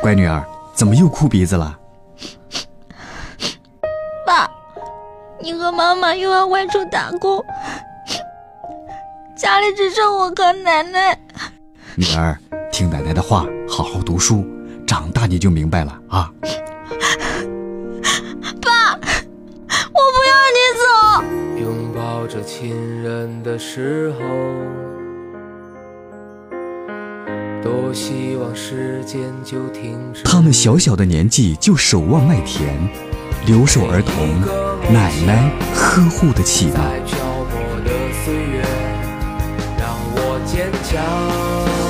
乖女儿，怎么又哭鼻子了？爸，你和妈妈又要外出打工，家里只剩我和奶奶。女儿，听奶奶的话，好好读书，长大你就明白了啊。爸，我不要你走。拥抱着亲人的时候，多希望时间就停止。他们小小的年纪就守望麦田，留守儿童，奶奶呵护的期待。漂泊的岁月，让我坚强。